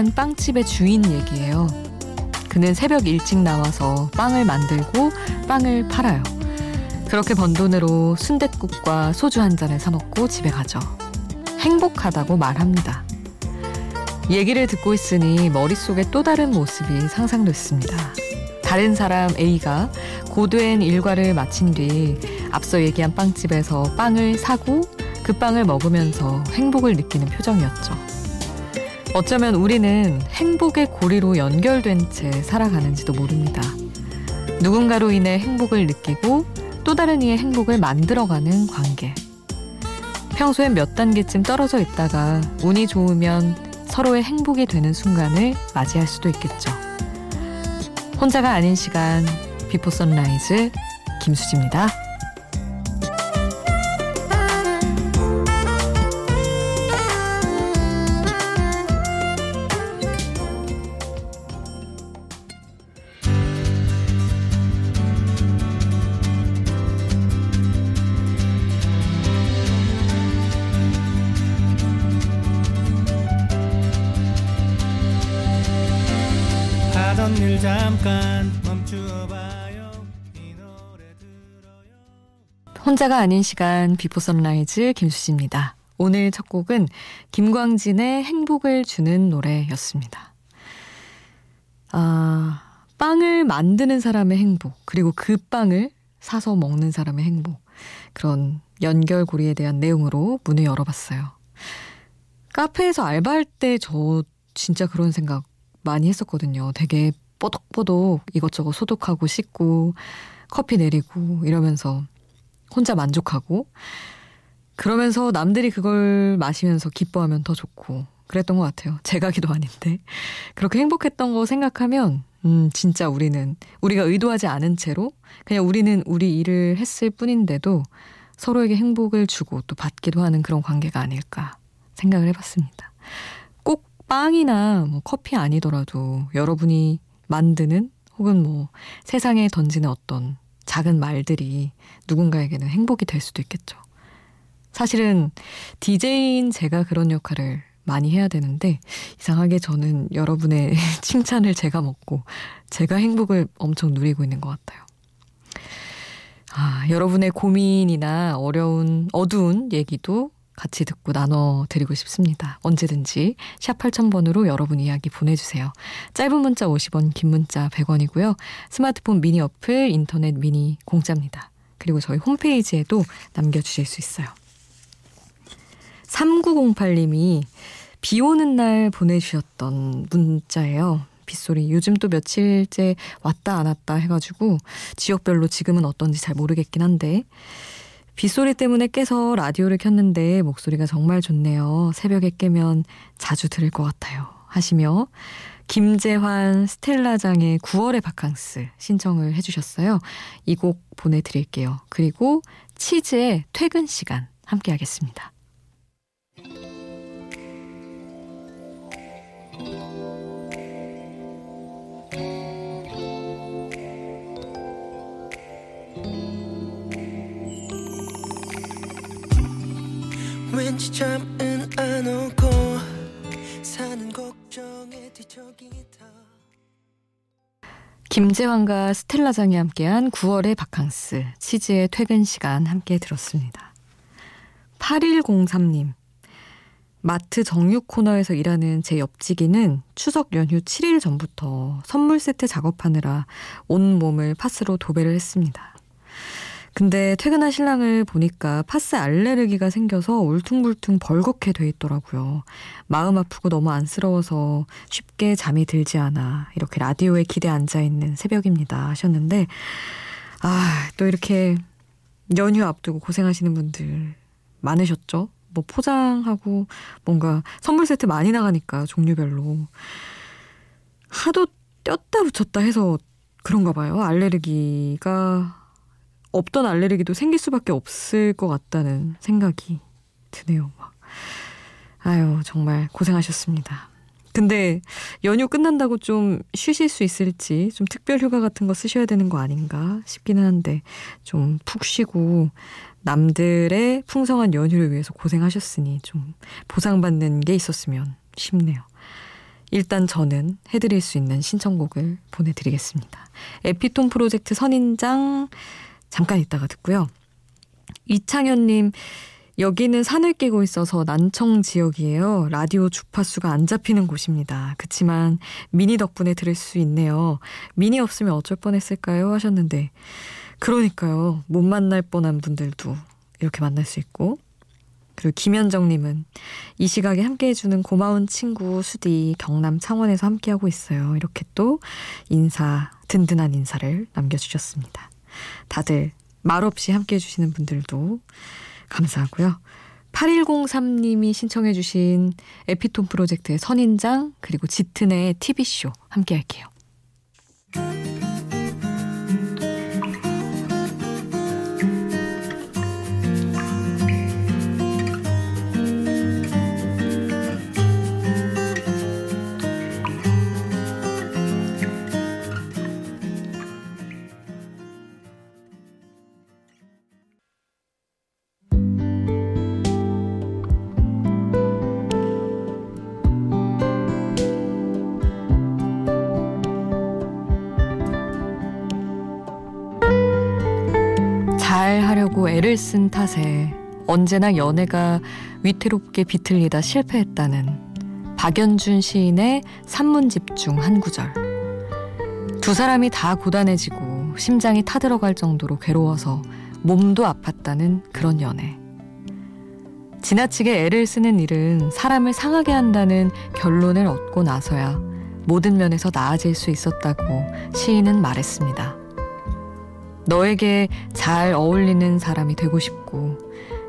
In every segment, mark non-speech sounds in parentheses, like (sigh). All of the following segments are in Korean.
꽤 유명한 빵집의 주인 얘기예요. 그는 새벽 일찍 나와서 빵을 만들고 빵을 팔아요. 그렇게 번 돈으로 순댓국과 소주 한 잔을 사 먹고 집에 가죠. 행복하다고 말합니다. 얘기를 듣고 있으니 머릿속에 또 다른 모습이 상상됐습니다. 다른 사람 A가 고된 일과를 마친 뒤 앞서 얘기한 빵집에서 빵을 사고 그 빵을 먹으면서 행복을 느끼는 표정이었죠. 어쩌면 우리는 행복의 고리로 연결된 채 살아가는지도 모릅니다. 누군가로 인해 행복을 느끼고 또 다른 이의 행복을 만들어가는 관계. 평소엔 몇 단계쯤 떨어져 있다가 운이 좋으면 서로의 행복이 되는 순간을 맞이할 수도 있겠죠. 혼자가 아닌 시간, Before Sunrise 김수지입니다. 혼자가 아닌 시간 Before Sunrise 김수지입니다. 오늘 첫 곡은 김광진의 행복을 주는 노래였습니다. 아, 빵을 만드는 사람의 행복, 그리고 그 빵을 사서 먹는 사람의 행복. 그런 연결고리에 대한 내용으로 문을 열어봤어요. 카페에서 알바할 때 저 진짜 그런 생각 많이 했었거든요. 되게 뽀독뽀독 이것저것 소독하고 씻고 커피 내리고 이러면서 혼자 만족하고 그러면서 남들이 그걸 마시면서 기뻐하면 더 좋고 그랬던 것 같아요. 제가 기도 아닌데 그렇게 행복했던 거 생각하면 음 진짜 우리는 우리가 의도하지 않은 채로 그냥 우리는 우리 일을 했을 뿐인데도 서로에게 행복을 주고 또 받기도 하는 그런 관계가 아닐까 생각을 해봤습니다. 꼭 빵이나 뭐 커피 아니더라도 여러분이 만드는 혹은 뭐 세상에 던지는 어떤 작은 말들이 누군가에게는 행복이 될 수도 있겠죠. 사실은 DJ인 제가 그런 역할을 많이 해야 되는데 이상하게 저는 여러분의 (laughs) 칭찬을 제가 먹고 제가 행복을 엄청 누리고 있는 것 같아요. 아, 여러분의 고민이나 어려운 어두운 얘기도 같이 듣고 나눠드리고 싶습니다. 언제든지 샵 8000번으로 여러분 이야기 보내주세요. 짧은 문자 50원, 긴 문자 100원이고요. 스마트폰 미니 어플, 인터넷 미니 공짜입니다. 그리고 저희 홈페이지에도 남겨주실 수 있어요. 3908님이 비 오는 날 보내주셨던 문자예요. 빗소리. 요즘 또 며칠째 왔다 안 왔다 해가지고 지역별로 지금은 어떤지 잘 모르겠긴 한데 빗소리 때문에 깨서 라디오를 켰는데 목소리가 정말 좋네요. 새벽에 깨면 자주 들을 것 같아요. 하시며 김재환 스텔라장의 9월의 바캉스 신청을 해주셨어요. 이 곡 보내드릴게요. 그리고 치즈의 퇴근 시간 함께 하겠습니다. 뒤척이다 김재환과 스텔라장이 함께한 9월의 바캉스, 치즈의 퇴근 시간 함께 들었습니다. 8103님, 마트 정육 코너에서 일하는 제 옆지기는 추석 연휴 7일 전부터 선물 세트 작업하느라 온 몸을 파스로 도배를 했습니다. 근데 퇴근한 신랑을 보니까 파스 알레르기가 생겨서 울퉁불퉁 벌겋게 돼 있더라고요. 마음 아프고 너무 안쓰러워서 쉽게 잠이 들지 않아 이렇게 라디오에 기대 앉아 있는 새벽입니다 하셨는데 아 또 이렇게 연휴 앞두고 고생하시는 분들 많으셨죠? 뭐 포장하고 뭔가 선물 세트 많이 나가니까 종류별로 하도 뗐다 붙였다 해서 그런가 봐요. 알레르기가 없던 알레르기도 생길 수밖에 없을 것 같다는 생각이 드네요. 막. 아유, 정말 고생하셨습니다. 근데 연휴 끝난다고 좀 쉬실 수 있을지 좀 특별 휴가 같은 거 쓰셔야 되는 거 아닌가 싶기는 한데 좀 푹 쉬고 남들의 풍성한 연휴를 위해서 고생하셨으니 좀 보상받는 게 있었으면 싶네요. 일단 저는 해드릴 수 있는 신청곡을 보내드리겠습니다. 에피톤 프로젝트 선인장 잠깐 있다가 듣고요. 이창현님, 여기는 산을 끼고 있어서 난청 지역이에요. 라디오 주파수가 안 잡히는 곳입니다. 그치만 미니 덕분에 들을 수 있네요. 미니 없으면 어쩔 뻔했을까요? 하셨는데 그러니까요. 못 만날 뻔한 분들도 이렇게 만날 수 있고 그리고 김현정님은 이 시각에 함께해주는 고마운 친구 수디 경남 창원에서 함께하고 있어요. 이렇게 또 인사 든든한 인사를 남겨주셨습니다. 다들 말없이 함께 해주시는 분들도 감사하고요. 8103님이 신청해주신 에피톤 프로젝트의 선인장 그리고 짙은의 TV쇼 함께 할게요. 잘 하려고 애를 쓴 탓에 언제나 연애가 위태롭게 비틀리다 실패했다는 박연준 시인의 산문집 중 한 구절. 두 사람이 다 고단해지고 심장이 타들어갈 정도로 괴로워서 몸도 아팠다는 그런 연애. 지나치게 애를 쓰는 일은 사람을 상하게 한다는 결론을 얻고 나서야 모든 면에서 나아질 수 있었다고 시인은 말했습니다. 너에게 잘 어울리는 사람이 되고 싶고,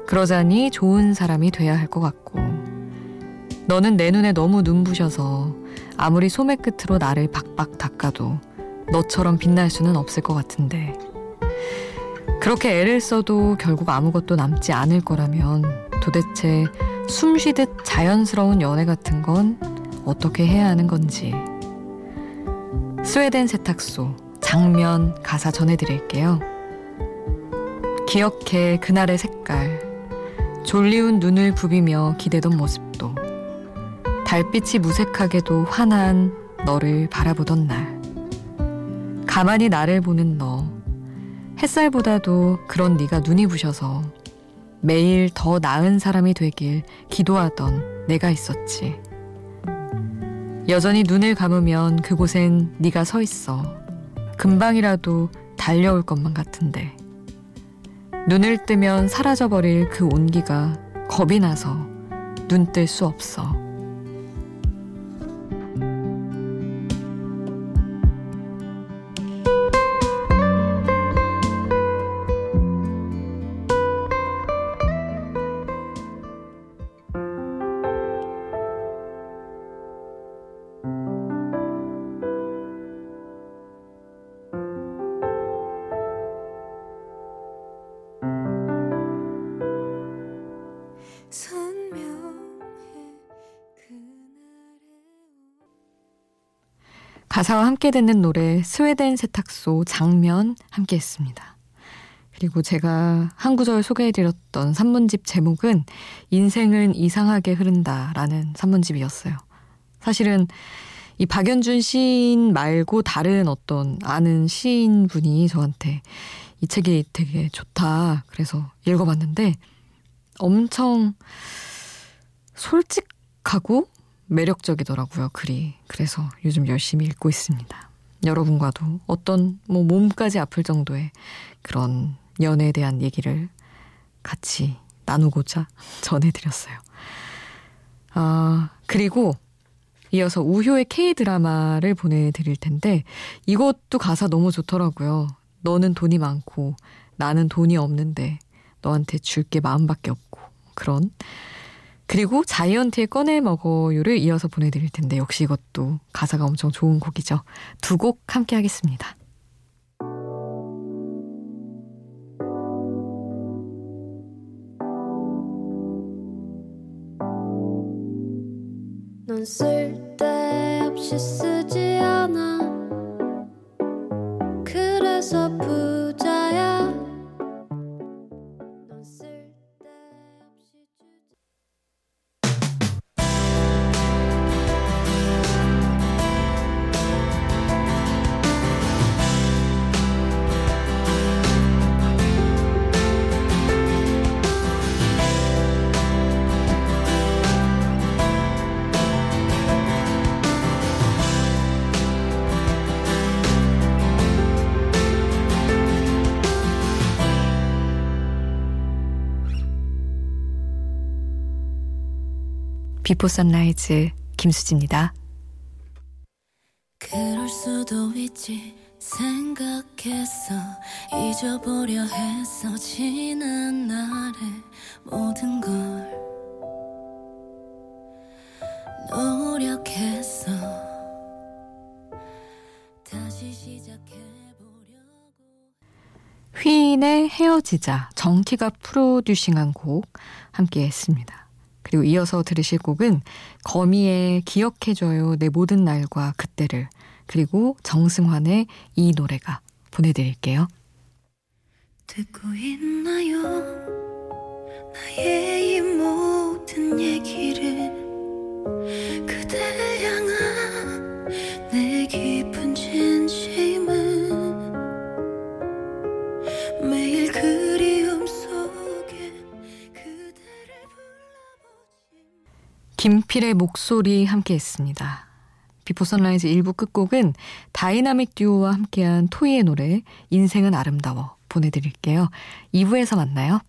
그러자니 좋은 사람이 돼야 할 것 같고, 너는 내 눈에 너무 눈부셔서 아무리 소매 끝으로 나를 박박 닦아도 너처럼 빛날 수는 없을 것 같은데, 그렇게 애를 써도 결국 아무것도 남지 않을 거라면 도대체 숨 쉬듯 자연스러운 연애 같은 건 어떻게 해야 하는 건지. 스웨덴 세탁소 장면 가사 전해드릴게요. 기억해 그날의 색깔, 졸리운 눈을 부비며 기대던 모습도, 달빛이 무색하게도 환한 너를 바라보던 날, 가만히 나를 보는 너, 햇살보다도 그런 네가 눈이 부셔서 매일 더 나은 사람이 되길 기도하던 내가 있었지. 여전히 눈을 감으면 그곳엔 네가 서 있어. 금방이라도 달려올 것만 같은데. 눈을 뜨면 사라져버릴 그 온기가 겁이 나서 눈 뜰 수 없어. 가사와 함께 듣는 노래 스웨덴 세탁소 장면 함께 했습니다. 그리고 제가 한 구절 소개해드렸던 산문집 제목은 인생은 이상하게 흐른다 라는 산문집이었어요. 사실은 이 박연준 시인 말고 다른 어떤 아는 시인 분이 저한테 이 책이 되게 좋다. 그래서 읽어봤는데 엄청 솔직하고 매력적이더라고요, 글이. 그래서 요즘 열심히 읽고 있습니다. 여러분과도 어떤 뭐 몸까지 아플 정도의 그런 연애에 대한 얘기를 같이 나누고자 (laughs) 전해드렸어요. 아, 그리고 이어서 우효의 K-드라마를 보내드릴 텐데 이것도 가사 너무 좋더라고요. 너는 돈이 많고 나는 돈이 없는데 너한테 줄 게 마음밖에 없고 그런 그리고 자이언티의 꺼내 먹어요를 이어서 보내드릴 텐데 역시 이것도 가사가 엄청 좋은 곡이죠. 두 곡 함께 하겠습니다. 넌 쓸데없이 쓰지 Before Sunrise 김수지입니다. 그럴 수도 있지 생각했어 잊어보려 했어 지난 날의 모든 걸 노력했어 다시 시작해보려고 휘인의 헤어지자 정키가 프로듀싱한 곡 함께 했습니다. 그리고 이어서 들으실 곡은 거미의 기억해줘요 내 모든 날과 그때를 그리고 정승환의 이 노래가 보내드릴게요. 듣고 있나요 김필의 목소리 함께 했습니다. Before Sunrise 1부 끝곡은 다이나믹 듀오와 함께한 토이의 노래 인생은 아름다워 보내드릴게요. 2부에서 만나요.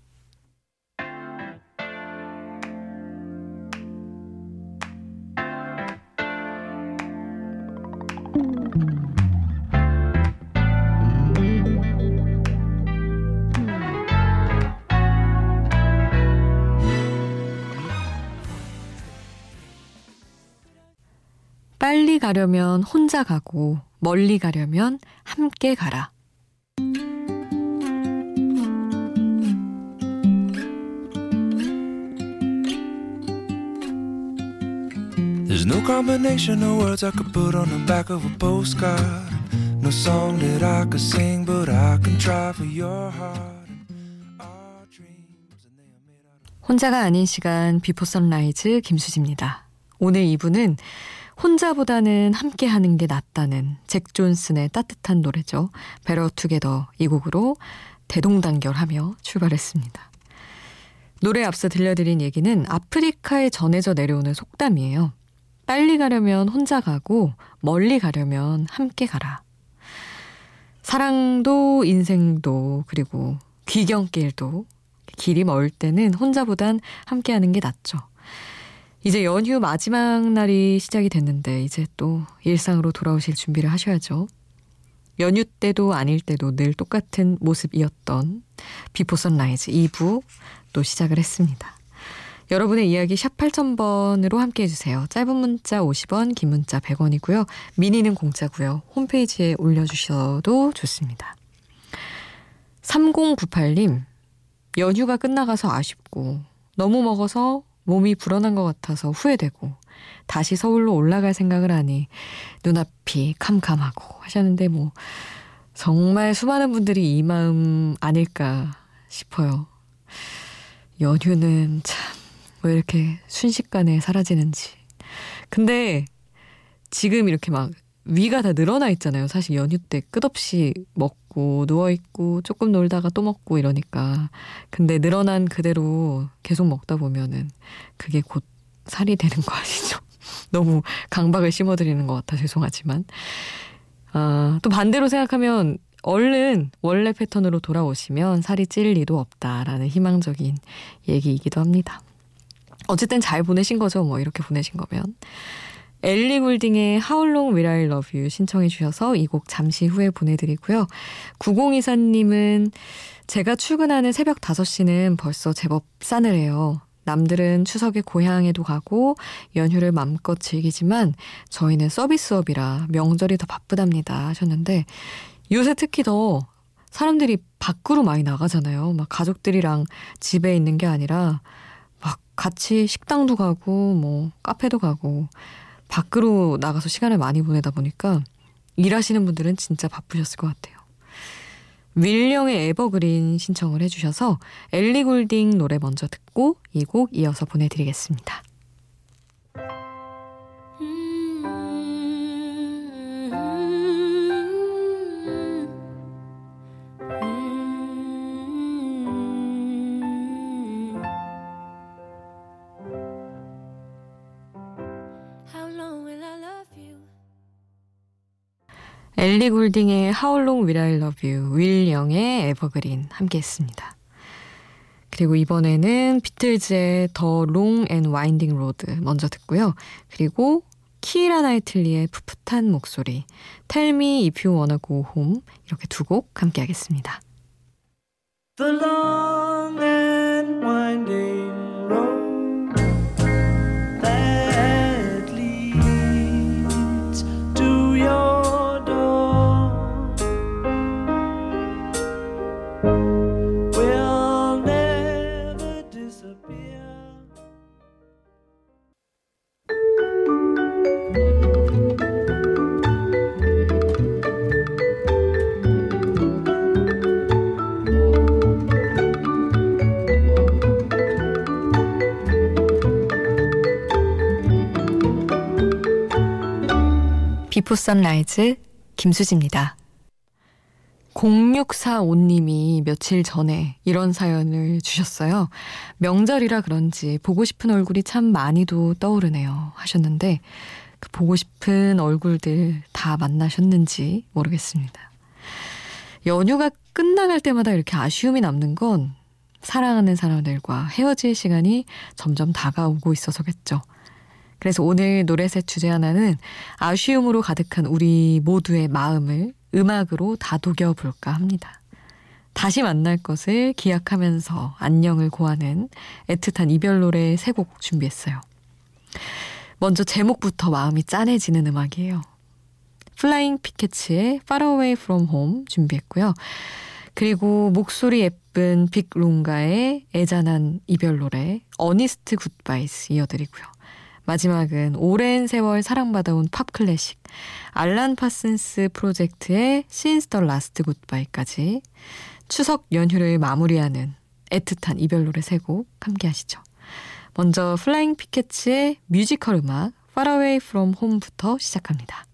빨리 가려면 혼자 가고 멀리 가려면 함께 가라. There's no combination of words I could put on the back of a postcard. No song that I could sing, but I can try for your heart. Our dreams, and they are made out of. 혼자가 아닌 시간 비포 선라이즈 김수지입니다. 오늘 2부는 혼자보다는 함께 하는 게 낫다는 잭 존슨의 따뜻한 노래죠. Better Together 이 곡으로 대동단결하며 출발했습니다. 노래 앞서 들려드린 얘기는 아프리카에 전해져 내려오는 속담이에요. 빨리 가려면 혼자 가고 멀리 가려면 함께 가라. 사랑도 인생도 그리고 귀경길도 길이 멀 때는 혼자보단 함께 하는 게 낫죠. 이제 연휴 마지막 날이 시작이 됐는데 이제 또 일상으로 돌아오실 준비를 하셔야죠. 연휴 때도 아닐 때도 늘 똑같은 모습이었던 Before Sunrise 2부 또 시작을 했습니다. 여러분의 이야기 샵 8000번으로 함께 해주세요. 짧은 문자 50원, 긴 문자 100원이고요. 미니는 공짜고요. 홈페이지에 올려주셔도 좋습니다. 3098님, 연휴가 끝나가서 아쉽고 너무 먹어서 몸이 불어난 것 같아서 후회되고 다시 서울로 올라갈 생각을 하니 눈앞이 캄캄하고 하셨는데 뭐 정말 수많은 분들이 이 마음 아닐까 싶어요. 연휴는 참 왜 이렇게 순식간에 사라지는지. 근데 지금 이렇게 막 위가 다 늘어나 있잖아요. 사실 연휴 때 끝없이 먹고 누워있고 조금 놀다가 또 먹고 이러니까. 근데 늘어난 그대로 계속 먹다 보면은 그게 곧 살이 되는 거 아시죠? (laughs) 너무 강박을 심어드리는 것 같아 죄송하지만. 아, 또 반대로 생각하면 얼른 원래 패턴으로 돌아오시면 살이 찔 리도 없다라는 희망적인 얘기이기도 합니다. 어쨌든 잘 보내신 거죠. 뭐 이렇게 보내신 거면. 엘리 굴딩의 How Long Will I Love You 신청해 주셔서 이 곡 잠시 후에 보내드리고요. 9024님은 제가 출근하는 새벽 5시는 벌써 제법 싸늘해요. 남들은 추석에 고향에도 가고 연휴를 맘껏 즐기지만 저희는 서비스업이라 명절이 더 바쁘답니다 하셨는데 요새 특히 더 사람들이 밖으로 많이 나가잖아요. 막 가족들이랑 집에 있는 게 아니라 막 같이 식당도 가고 뭐 카페도 가고 밖으로 나가서 시간을 많이 보내다 보니까 일하시는 분들은 진짜 바쁘셨을 것 같아요. 윌령의 에버그린 신청을 해주셔서 엘리 골딩 노래 먼저 듣고 이 곡 이어서 보내드리겠습니다. 엘리 굴딩의 How Long Will I Love You, 윌 영의 Evergreen 함께 했습니다. 그리고 이번에는 비틀즈의 The Long and Winding Road 먼저 듣고요. 그리고 키라 나이틀리의 풋풋한 목소리, Tell Me If You Wanna Go Home 이렇게 두 곡 함께 하겠습니다. The long and winding Before Sunrise 김수지입니다. 0645님이 며칠 전에 이런 사연을 주셨어요. 명절이라 그런지 보고 싶은 얼굴이 참 많이도 떠오르네요. 하셨는데, 그 보고 싶은 얼굴들 다 만나셨는지 모르겠습니다. 연휴가 끝나갈 때마다 이렇게 아쉬움이 남는 건 사랑하는 사람들과 헤어질 시간이 점점 다가오고 있어서겠죠. 그래서 오늘 노래셋 주제 하나는 아쉬움으로 가득한 우리 모두의 마음을 음악으로 다독여 볼까 합니다. 다시 만날 것을 기약하면서 안녕을 고하는 애틋한 이별 노래 세 곡 준비했어요. 먼저 제목부터 마음이 짠해지는 음악이에요. 플라잉 피켓츠의 Far Away From Home 준비했고요. 그리고 목소리 예쁜 빅룽가의 애잔한 이별 노래 Honest Goodbyes 이어드리고요. 마지막은 오랜 세월 사랑받아온 팝 클래식 알란 파슨스 프로젝트의 Since the Last Goodbye까지 추석 연휴를 마무리하는 애틋한 이별 노래 세 곡 함께 하시죠. 먼저 플라잉 피켓츠의 뮤지컬 음악 Far Away From Home부터 시작합니다.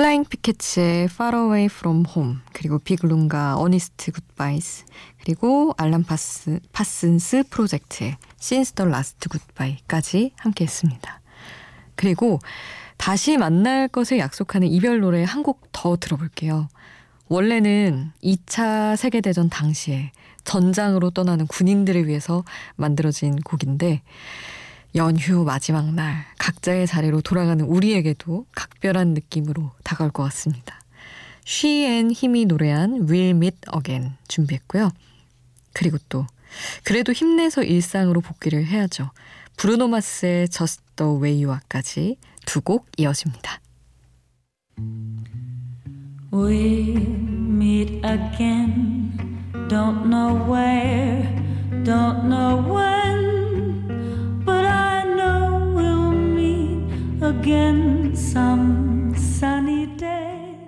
플라잉 피켓츠의 Far Away From Home 그리고 빅룽가 Honest Goodbyes 그리고 알람 파스, 파슨스 프로젝트의 Since the Last Goodbye까지 함께 했습니다. 그리고 다시 만날 것을 약속하는 이별 노래 한 곡 더 들어볼게요. 원래는 2차 세계대전 당시에 전장으로 떠나는 군인들을 위해서 만들어진 곡인데 연휴 마지막 날 각자의 자리로 돌아가는 우리에게도 각별한 느낌으로 다가올 것 같습니다. 쉬앤 힘이 노래한 We'll Meet Again 준비했고요. 그리고 또 그래도 힘내서 일상으로 복귀를 해야죠. 브루노 마스의 Just the Way You Are까지 두 곡 이어집니다. We'll meet again. Don't know where, don't know when, again some sunny day.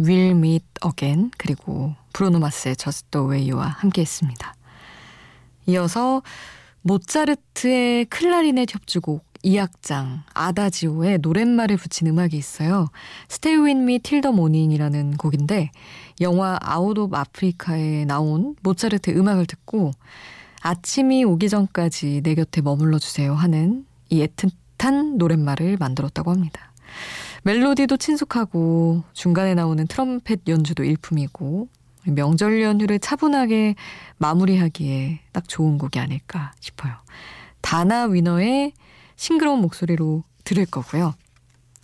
Will Meet Again 그리고 브루노 마스의 Just the Way You와 함께했습니다. 이어서 모차르트의 클라리넷 협주곡 2악장 아다지오에 노랫말을 붙인 음악이 있어요. Stay With Me Till the Morning이라는 곡인데 영화 Out of Africa에 나온 모차르트 음악을 듣고 아침이 오기 전까지 내 곁에 머물러 주세요 하는 이 애틋한 노랫말을 만들었다고 합니다. 멜로디도 친숙하고 중간에 나오는 트럼펫 연주도 일품이고 명절 연휴를 차분하게 마무리하기에 딱 좋은 곡이 아닐까 싶어요. 다나 위너의 싱그러운 목소리로 들을 거고요.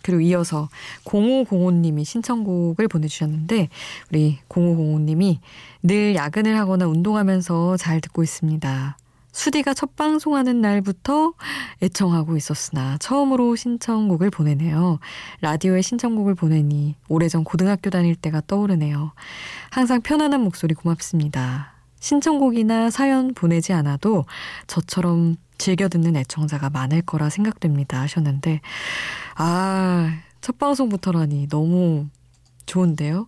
그리고 이어서 0505님이 신청곡을 보내주셨는데 우리 0505님이 늘 야근을 하거나 운동하면서 잘 듣고 있습니다. 수디가 첫 방송하는 날부터 애청하고 있었으나 처음으로 신청곡을 보내네요. 라디오에 신청곡을 보내니 오래전 고등학교 다닐 때가 떠오르네요. 항상 편안한 목소리 고맙습니다. 신청곡이나 사연 보내지 않아도 저처럼 즐겨 듣는 애청자가 많을 거라 생각됩니다 하셨는데 아, 첫 방송부터라니 너무 좋은데요.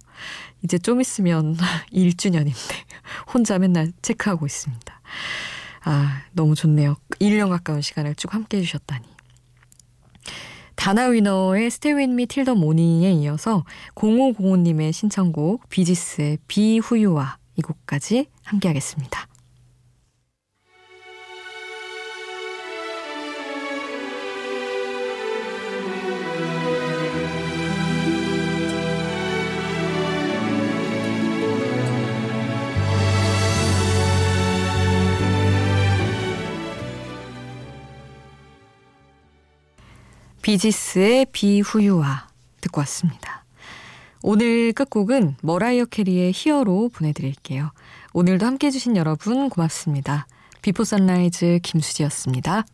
이제 좀 있으면 (laughs) 1주년인데 (laughs) 혼자 맨날 체크하고 있습니다. 아, 너무 좋네요. 1년 가까운 시간을 쭉 함께 해 주셨다니. 다나 위너의 Stay With Me Till the Morning에 이어서 0505님의 신청곡 비지스의 비후유와 이 곡까지 함께 하겠습니다. 비지스의 Be Who You Are 듣고 왔습니다. 오늘 끝곡은 머라이어 캐리의 Hero 보내드릴게요. 오늘도 함께 해주신 여러분 고맙습니다. 비포 선라이즈 김수지였습니다.